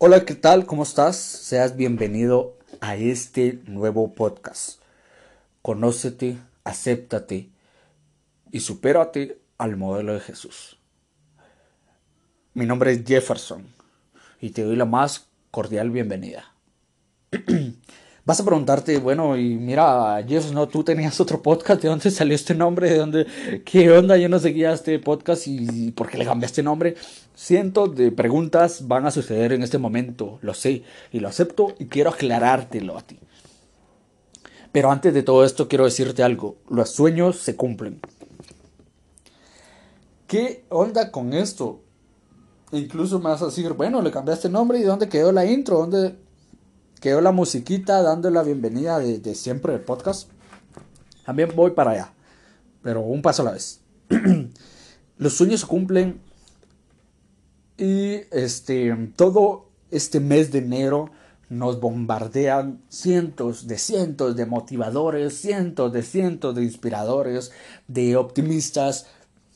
Hola, ¿qué tal? ¿Cómo estás? Seas bienvenido a este nuevo podcast. Conócete, acéptate y supérate al modelo de Jesús. Mi nombre es Jefferson y te doy la más cordial bienvenida. Vas a preguntarte, bueno, y mira, Jeff, no, tú tenías otro podcast, ¿de dónde salió este nombre? ¿De dónde, qué onda? Yo no seguía este podcast y ¿por qué le cambiaste nombre? Cientos de preguntas van a suceder en este momento, lo sé y lo acepto y quiero aclarártelo a ti. Pero antes de todo esto quiero decirte algo, los sueños se cumplen. ¿Qué onda con esto? Incluso me vas a decir, bueno, le cambiaste nombre y ¿dónde quedó la intro? ¿Dónde quedó la musiquita dando la bienvenida de, siempre del podcast. También voy para allá, pero un paso a la vez. Los sueños se cumplen y este todo este mes de enero nos bombardean cientos de cientos de motivadores, cientos de cientos de inspiradores, de optimistas,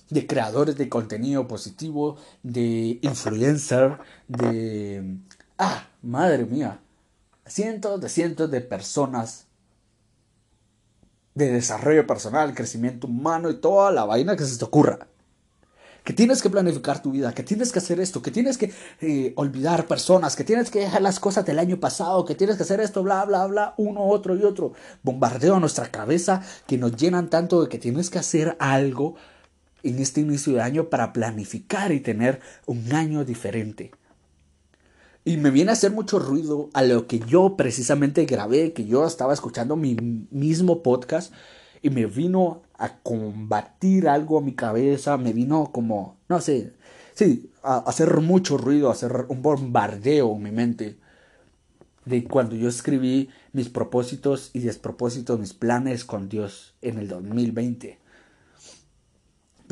de creadores de contenido positivo, de influencer, de ah, madre mía, cientos de cientos de personas de desarrollo personal, crecimiento humano y toda la vaina que se te ocurra. Que tienes que planificar tu vida, que tienes que hacer esto, que tienes que eh, olvidar personas, que tienes que dejar las cosas del año pasado, que tienes que hacer esto, bla, bla, bla, uno, otro y otro. Bombardeo a nuestra cabeza que nos llenan tanto de que tienes que hacer algo en este inicio de año para planificar y tener un año diferente. Y me viene a hacer mucho ruido a lo que yo precisamente grabé, que yo estaba escuchando mi mismo podcast y me vino a combatir algo a mi cabeza, me vino como, no sé, sí, a hacer mucho ruido, a hacer un bombardeo en mi mente de cuando yo escribí mis propósitos y despropósitos, mis planes con Dios en el 2020.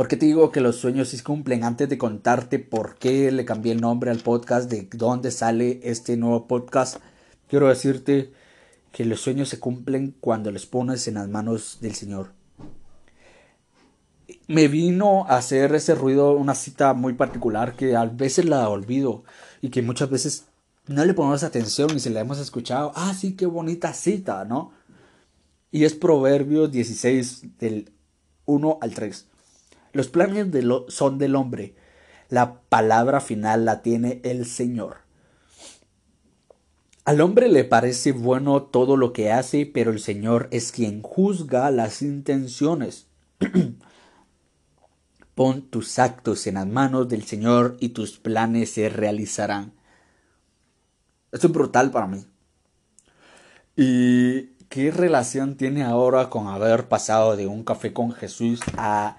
¿Por qué te digo que los sueños sí cumplen? Antes de contarte por qué le cambié el nombre al podcast, de dónde sale este nuevo podcast, quiero decirte que los sueños se cumplen cuando los pones en las manos del Señor. Me vino a hacer ese ruido una cita muy particular que a veces la olvido y que muchas veces no le ponemos atención y si la hemos escuchado, ah, sí, qué bonita cita, ¿no? Y es Proverbios 16 del 1 al 3. Los planes son del hombre. La palabra final la tiene el Señor. Al hombre le parece bueno todo lo que hace, pero el Señor es quien juzga las intenciones. Pon tus actos en las manos del Señor y tus planes se realizarán. Esto es brutal para mí. ¿Y qué relación tiene ahora con haber pasado de un café con Jesús a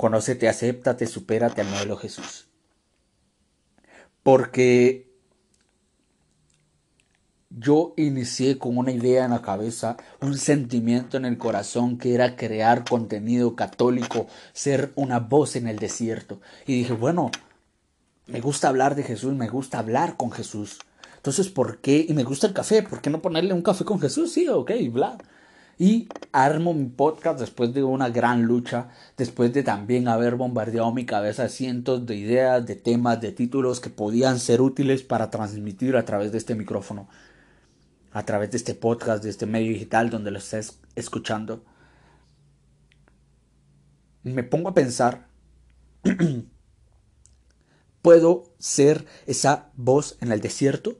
Conócete, acéptate, supérate al modelo Jesús. Porque yo inicié con una idea en la cabeza, un sentimiento en el corazón que era crear contenido católico, ser una voz en el desierto. Y dije, bueno, me gusta hablar de Jesús, me gusta hablar con Jesús. Entonces, ¿por qué? Y me gusta el café, ¿por qué no ponerle un café con Jesús? Sí, ok, bla. Y armo mi podcast después de una gran lucha, después de también haber bombardeado mi cabeza cientos de ideas, de temas, de títulos que podían ser útiles para transmitir a través de este micrófono, a través de este podcast, de este medio digital donde lo estés escuchando. Me pongo a pensar, ¿puedo ser esa voz en el desierto?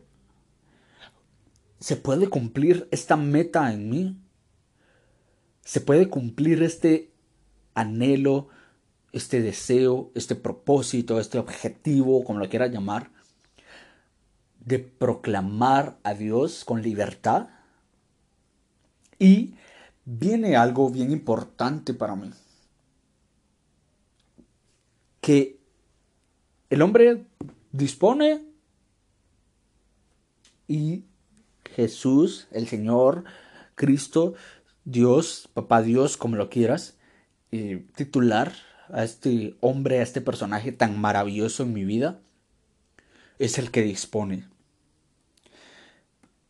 ¿Se puede cumplir esta meta en mí? Se puede cumplir este anhelo, este deseo, este propósito, este objetivo, como lo quieras llamar, de proclamar a Dios con libertad. Y viene algo bien importante para mí. Que el hombre dispone y Jesús, el Señor, Cristo, Dios, papá Dios, como lo quieras, titular a este hombre, a este personaje tan maravilloso en mi vida, es el que dispone.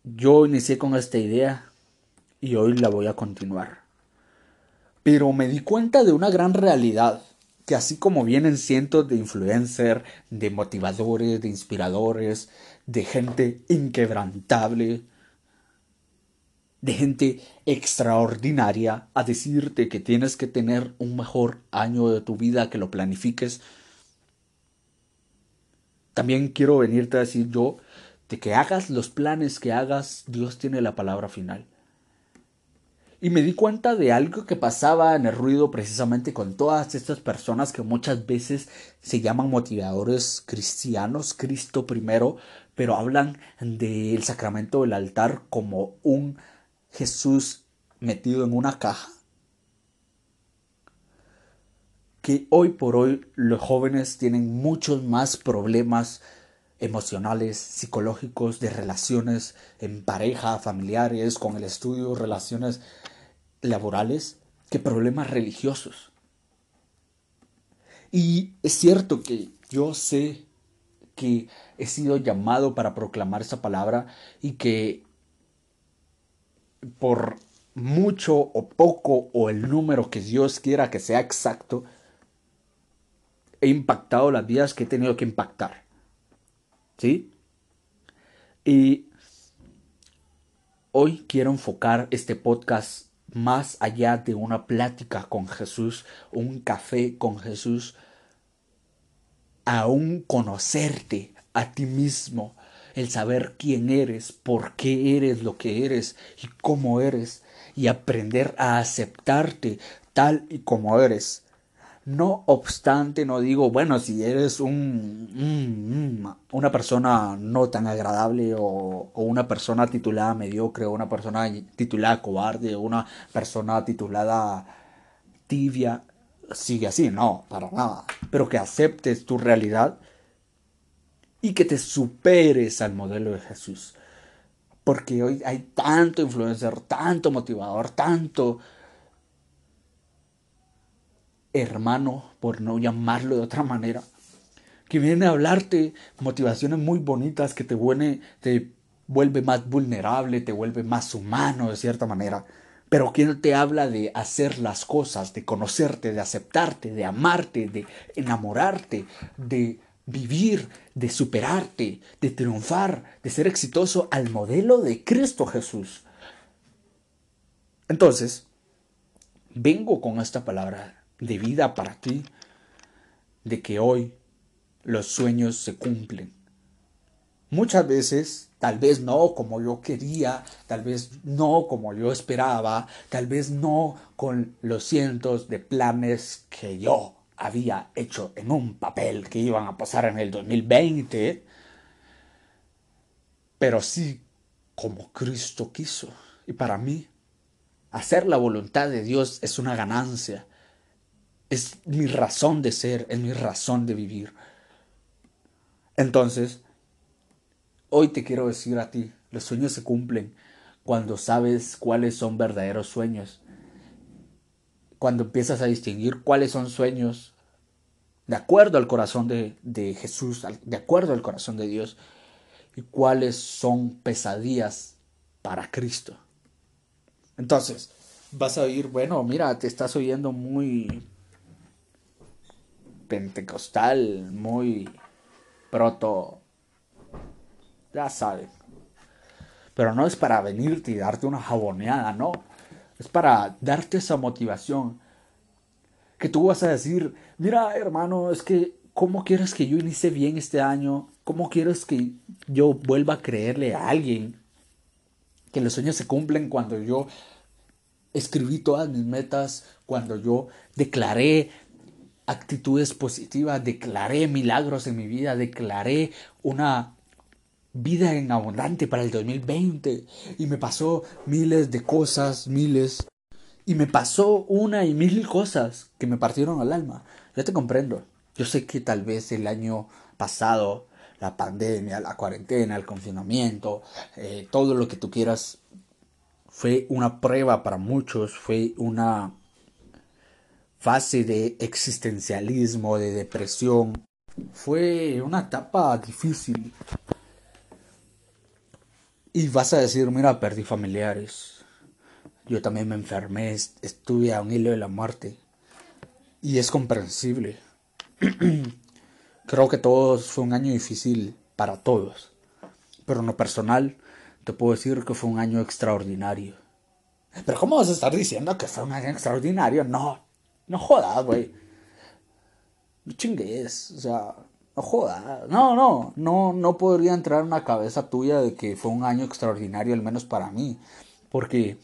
Yo inicié con esta idea y hoy la voy a continuar. Pero me di cuenta de una gran realidad que así como vienen cientos de influencers, de motivadores, de inspiradores, de gente inquebrantable, de gente extraordinaria a decirte que tienes que tener un mejor año de tu vida, que lo planifiques. También quiero venirte a decir yo de que hagas los planes que hagas, Dios tiene la palabra final. Y me di cuenta de algo que pasaba en el ruido precisamente con todas estas personas que muchas veces se llaman motivadores cristianos, Cristo primero, pero hablan del sacramento del altar como un Jesús metido en una caja. Que hoy por hoy los jóvenes tienen muchos más problemas emocionales, psicológicos, de relaciones en pareja, familiares, con el estudio, relaciones laborales, que problemas religiosos. Y es cierto que yo sé que he sido llamado para proclamar esa palabra y que por mucho o poco o el número que Dios quiera que sea exacto, he impactado las vidas que he tenido que impactar. ¿Sí? Y hoy quiero enfocar este podcast más allá de una plática con Jesús, un café con Jesús, a un conocerte a ti mismo, el saber quién eres, por qué eres lo que eres y cómo eres, y aprender a aceptarte tal y como eres. No obstante, no digo, bueno, si eres un, una persona no tan agradable o, o, una persona titulada mediocre o una persona titulada cobarde o una persona titulada tibia, sigue así, no, para nada. Pero que aceptes tu realidad y que te superes al modelo de Jesús. Porque hoy hay tanto influencer, tanto motivador, tanto hermano, por no llamarlo de otra manera, que viene a hablarte motivaciones muy bonitas que te, vuelve, te vuelve más vulnerable, te vuelve más humano de cierta manera. Pero quien te habla de hacer las cosas, de conocerte, de aceptarte, de amarte, de enamorarte, de vivir, de superarte, de triunfar, de ser exitoso al modelo de Cristo Jesús. Entonces, vengo con esta palabra de vida para ti, de que hoy los sueños se cumplen. Muchas veces, tal vez no como yo quería, tal vez no como yo esperaba, tal vez no con los cientos de planes que yo había hecho en un papel que iban a pasar en el 2020, pero sí como Cristo quiso. Y para mí, hacer la voluntad de Dios es una ganancia es mi razón de ser, es mi razón de vivir. Entonces, hoy te quiero decir a ti, los sueños se cumplen cuando sabes cuáles son verdaderos sueños. Cuando empiezas a distinguir cuáles son sueños de acuerdo al corazón de, de Jesús, de acuerdo al corazón de Dios, y cuáles son pesadillas para Cristo. Entonces, vas a oír, bueno, mira, te estás oyendo muy pentecostal, muy proto, ya saben. Pero no es para venirte y darte una jaboneada, no. Es para darte esa motivación. Que tú vas a decir, mira hermano, es que, ¿cómo quieres que yo inicie bien este año? ¿Cómo quieres que yo vuelva a creerle a alguien? Que los sueños se cumplen cuando yo escribí todas mis metas, cuando yo declaré actitudes positivas, declaré milagros en mi vida, declaré una vida en abundante para el 2020 y me pasó miles de cosas, miles y me pasó una y mil cosas que me partieron al alma. Ya te comprendo. Yo sé que tal vez el año pasado, la pandemia, la cuarentena, el confinamiento, eh, todo lo que tú quieras, fue una prueba para muchos, fue una fase de existencialismo, de depresión. Fue una etapa difícil. Y vas a decir, mira, perdí familiares. Yo también me enfermé, estuve a un hilo de la muerte. Y es comprensible. Creo que todos fue un año difícil para todos. Pero en lo personal, te puedo decir que fue un año extraordinario. Pero ¿cómo vas a estar diciendo que fue un año extraordinario? No, no jodas, güey. No chingues, o sea, no jodas. No, no, no, no podría entrar en una cabeza tuya de que fue un año extraordinario, al menos para mí. Porque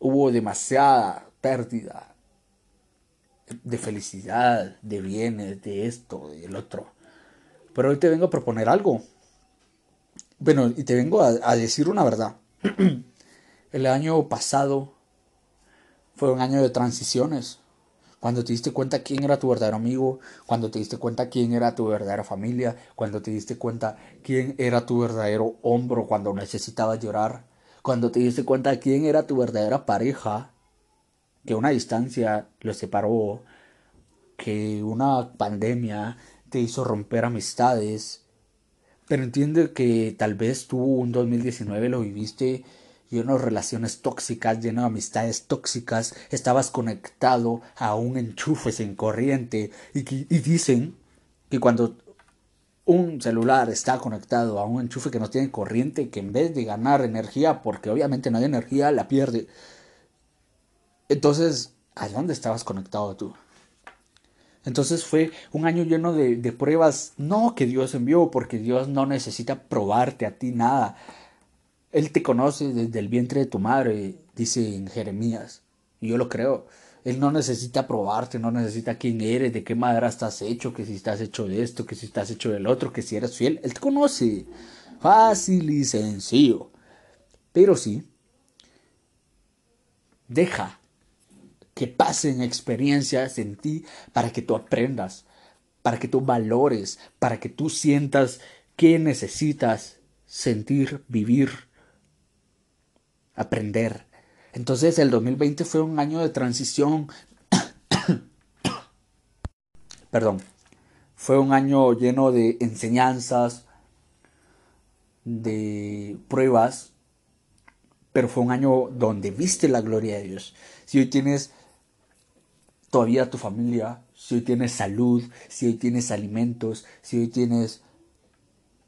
hubo demasiada pérdida de felicidad, de bienes, de esto, del otro. Pero hoy te vengo a proponer algo. Bueno, y te vengo a, a decir una verdad. El año pasado fue un año de transiciones. Cuando te diste cuenta quién era tu verdadero amigo, cuando te diste cuenta quién era tu verdadera familia, cuando te diste cuenta quién era tu verdadero hombro cuando necesitabas llorar, cuando te diste cuenta quién era tu verdadera pareja, que una distancia los separó, que una pandemia te hizo romper amistades, pero entiende que tal vez tú un 2019 lo viviste lleno de relaciones tóxicas, lleno de amistades tóxicas, estabas conectado a un enchufe sin corriente. Y, y dicen que cuando un celular está conectado a un enchufe que no tiene corriente, que en vez de ganar energía, porque obviamente no hay energía, la pierde. Entonces, ¿a dónde estabas conectado tú? Entonces fue un año lleno de, pruebas, no que Dios envió, porque Dios no necesita probarte a ti nada. Él te conoce desde el vientre de tu madre, dice en Jeremías. Y yo lo creo. Él no necesita probarte, no necesita quién eres, de qué madera estás hecho, que si estás hecho de esto, que si estás hecho del otro, que si eres fiel. Él te conoce. Fácil y sencillo. Pero sí, deja que pasen experiencias en ti para que tú aprendas, para que tú valores, para que tú sientas que necesitas sentir, vivir, aprender. Entonces el 2020 fue un año de transición. Perdón. Fue un año lleno de enseñanzas, de pruebas, pero fue un año donde viste la gloria de Dios. Si hoy tienes todavía tu familia, si hoy tienes salud, si hoy tienes alimentos, si hoy tienes,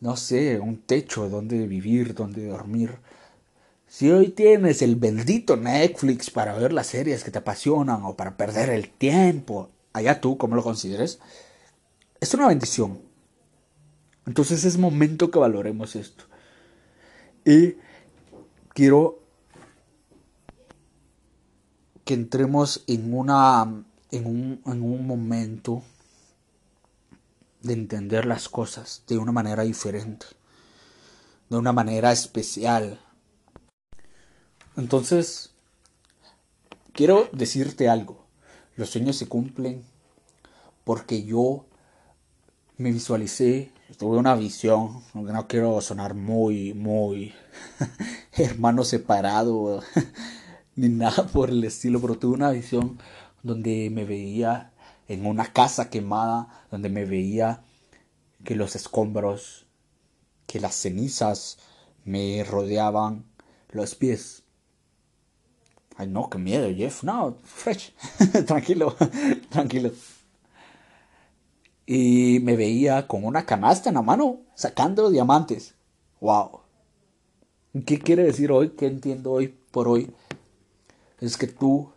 no sé, un techo donde vivir, donde dormir, si hoy tienes el bendito Netflix para ver las series que te apasionan o para perder el tiempo, allá tú, como lo consideres, es una bendición. Entonces es momento que valoremos esto. Y quiero que entremos en una en un, en un momento de entender las cosas de una manera diferente, de una manera especial, entonces, quiero decirte algo. Los sueños se cumplen porque yo me visualicé, tuve una visión, no quiero sonar muy, muy hermano separado, ni nada por el estilo, pero tuve una visión donde me veía en una casa quemada, donde me veía que los escombros, que las cenizas me rodeaban los pies. No, qué miedo, Jeff. No, fresh. tranquilo, tranquilo. Y me veía con una canasta en la mano, sacando diamantes. Wow. ¿Qué quiere decir hoy? ¿Qué entiendo hoy por hoy? Es que tú,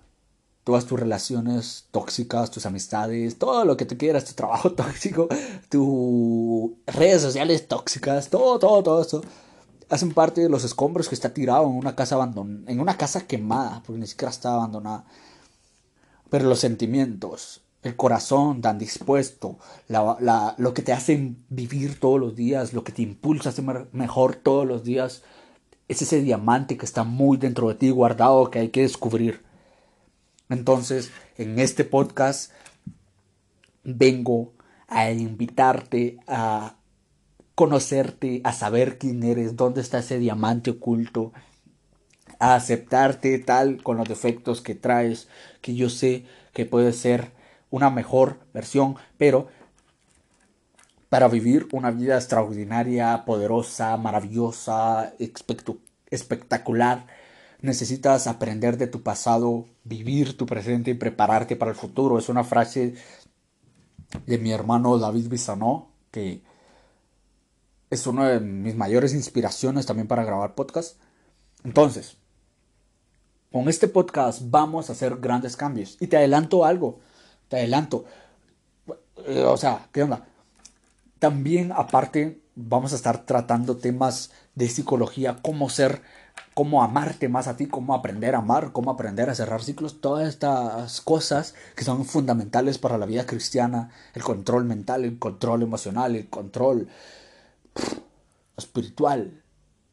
todas tus relaciones tóxicas, tus amistades, todo lo que te quieras, tu trabajo tóxico, tus redes sociales tóxicas, todo, todo, todo eso hacen parte de los escombros que está tirado en una casa abandonada, en una casa quemada, porque ni siquiera está abandonada. Pero los sentimientos, el corazón tan dispuesto, la, lo que te hacen vivir todos los días, lo que te impulsa a ser mejor todos los días, es ese diamante que está muy dentro de ti guardado que hay que descubrir. Entonces, en este podcast vengo a invitarte a conocerte, a saber quién eres, dónde está ese diamante oculto, a aceptarte tal con los defectos que traes, que yo sé que puede ser una mejor versión, pero para vivir una vida extraordinaria, poderosa, maravillosa, espectacular, necesitas aprender de tu pasado, vivir tu presente y prepararte para el futuro. Es una frase de mi hermano David Bisonó, que es una de mis mayores inspiraciones también para grabar podcast. Entonces, con este podcast vamos a hacer grandes cambios. Y te adelanto algo, te adelanto. Eh, o sea, ¿qué onda? También aparte vamos a estar tratando temas de psicología, cómo ser, cómo amarte más a ti, cómo aprender a amar, cómo aprender a cerrar ciclos, todas estas cosas que son fundamentales para la vida cristiana, el control mental, el control emocional, el control espiritual,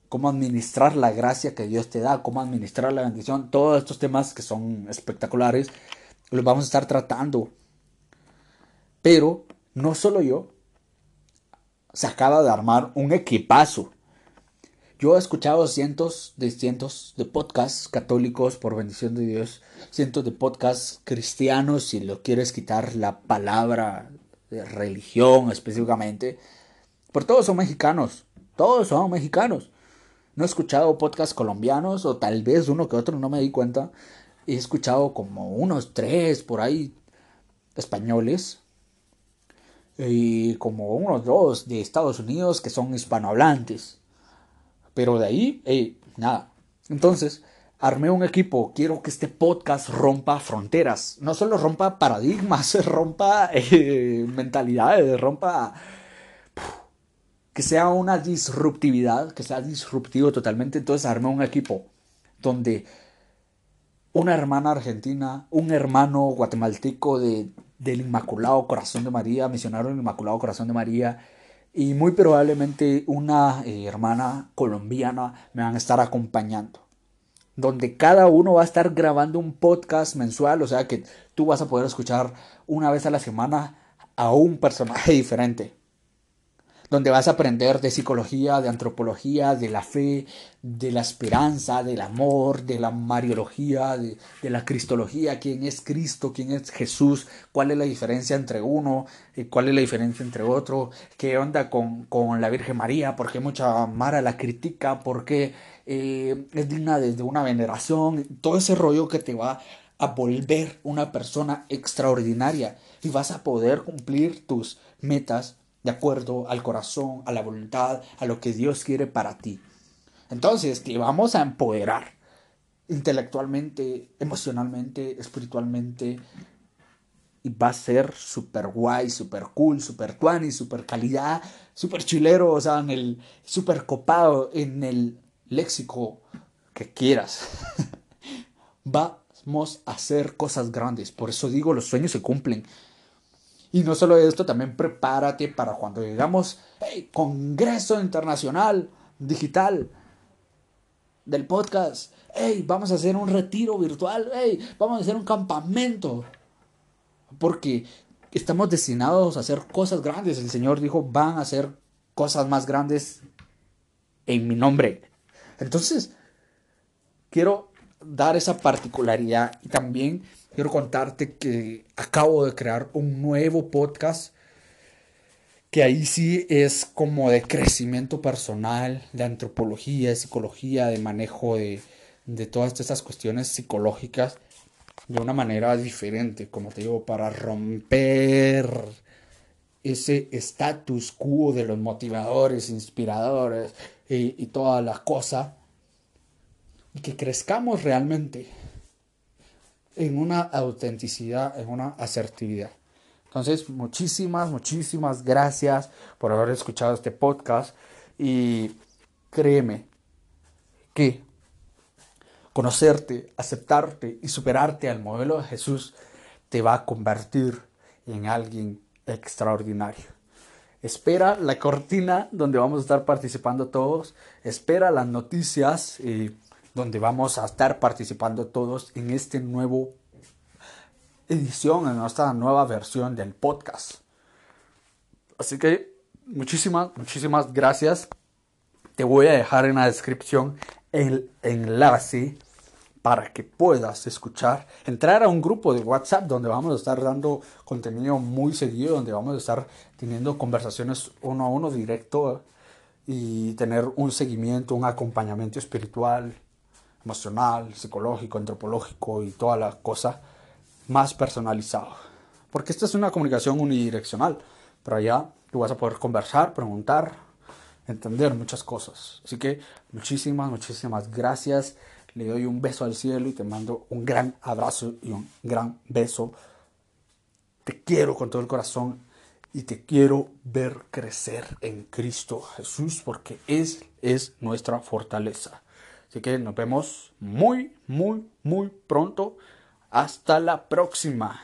cómo administrar la gracia que Dios te da, cómo administrar la bendición, todos estos temas que son espectaculares, los vamos a estar tratando. Pero no solo yo, se acaba de armar un equipazo. Yo he escuchado cientos de cientos de podcasts católicos, por bendición de Dios, cientos de podcasts cristianos, si lo quieres quitar la palabra de religión específicamente, pero todos son mexicanos, todos son mexicanos. No he escuchado podcasts colombianos o tal vez uno que otro, no me di cuenta. He escuchado como unos tres por ahí españoles y como unos dos de Estados Unidos que son hispanohablantes. Pero de ahí, nada. Entonces, armé un equipo. Quiero que este podcast rompa fronteras. No solo rompa paradigmas, rompa eh, mentalidades, rompa... Que sea una disruptividad, que sea disruptivo totalmente. Entonces armé un equipo donde una hermana argentina, un hermano guatemalteco de del Inmaculado Corazón de María, misionario del Inmaculado Corazón de María, y muy probablemente una eh, hermana colombiana me van a estar acompañando. Donde cada uno va a estar grabando un podcast mensual, o sea que tú vas a poder escuchar una vez a la semana a un personaje diferente donde vas a aprender de psicología, de antropología, de la fe, de la esperanza, del amor, de la mariología, de, la cristología, quién es Cristo, quién es Jesús, cuál es la diferencia entre uno, y cuál es la diferencia entre otro, qué onda con, la Virgen María, por qué mucha Mara la critica, por qué eh, es digna de una veneración, todo ese rollo que te va a volver una persona extraordinaria y vas a poder cumplir tus metas de acuerdo al corazón, a la voluntad, a lo que Dios quiere para ti. Entonces te vamos a empoderar intelectualmente, emocionalmente, espiritualmente. Y va a ser súper guay, súper cool, súper tuani, súper calidad, súper chilero, o sea, en el súper copado, en el léxico que quieras. Vamos a hacer cosas grandes. Por eso digo, los sueños se cumplen. Y no solo esto, también prepárate para cuando llegamos, hey, Congreso Internacional Digital del podcast. Hey, vamos a hacer un retiro virtual. Hey, vamos a hacer un campamento. Porque estamos destinados a hacer cosas grandes. El Señor dijo, van a hacer cosas más grandes en mi nombre. Entonces, quiero dar esa particularidad y también quiero contarte que acabo de crear un nuevo podcast que ahí sí es como de crecimiento personal, de antropología, de psicología, de manejo de, de todas estas cuestiones psicológicas de una manera diferente, como te digo, para romper ese status quo de los motivadores, inspiradores y, y toda la cosa, y que crezcamos realmente en una autenticidad, en una asertividad. Entonces, muchísimas, muchísimas gracias por haber escuchado este podcast y créeme que conocerte, aceptarte y superarte al modelo de Jesús te va a convertir en alguien extraordinario. Espera la cortina donde vamos a estar participando todos. Espera las noticias. y donde vamos a estar participando todos en este nuevo edición, en esta nueva versión del podcast. Así que muchísimas, muchísimas gracias. Te voy a dejar en la descripción el enlace para que puedas escuchar, entrar a un grupo de WhatsApp donde vamos a estar dando contenido muy seguido, donde vamos a estar teniendo conversaciones uno a uno directo y tener un seguimiento, un acompañamiento espiritual emocional, psicológico, antropológico y toda la cosa más personalizado. Porque esta es una comunicación unidireccional, pero allá tú vas a poder conversar, preguntar, entender muchas cosas. Así que muchísimas, muchísimas gracias. Le doy un beso al cielo y te mando un gran abrazo y un gran beso. Te quiero con todo el corazón y te quiero ver crecer en Cristo Jesús porque es, es nuestra fortaleza. Así que nos vemos muy, muy, muy pronto. Hasta la próxima.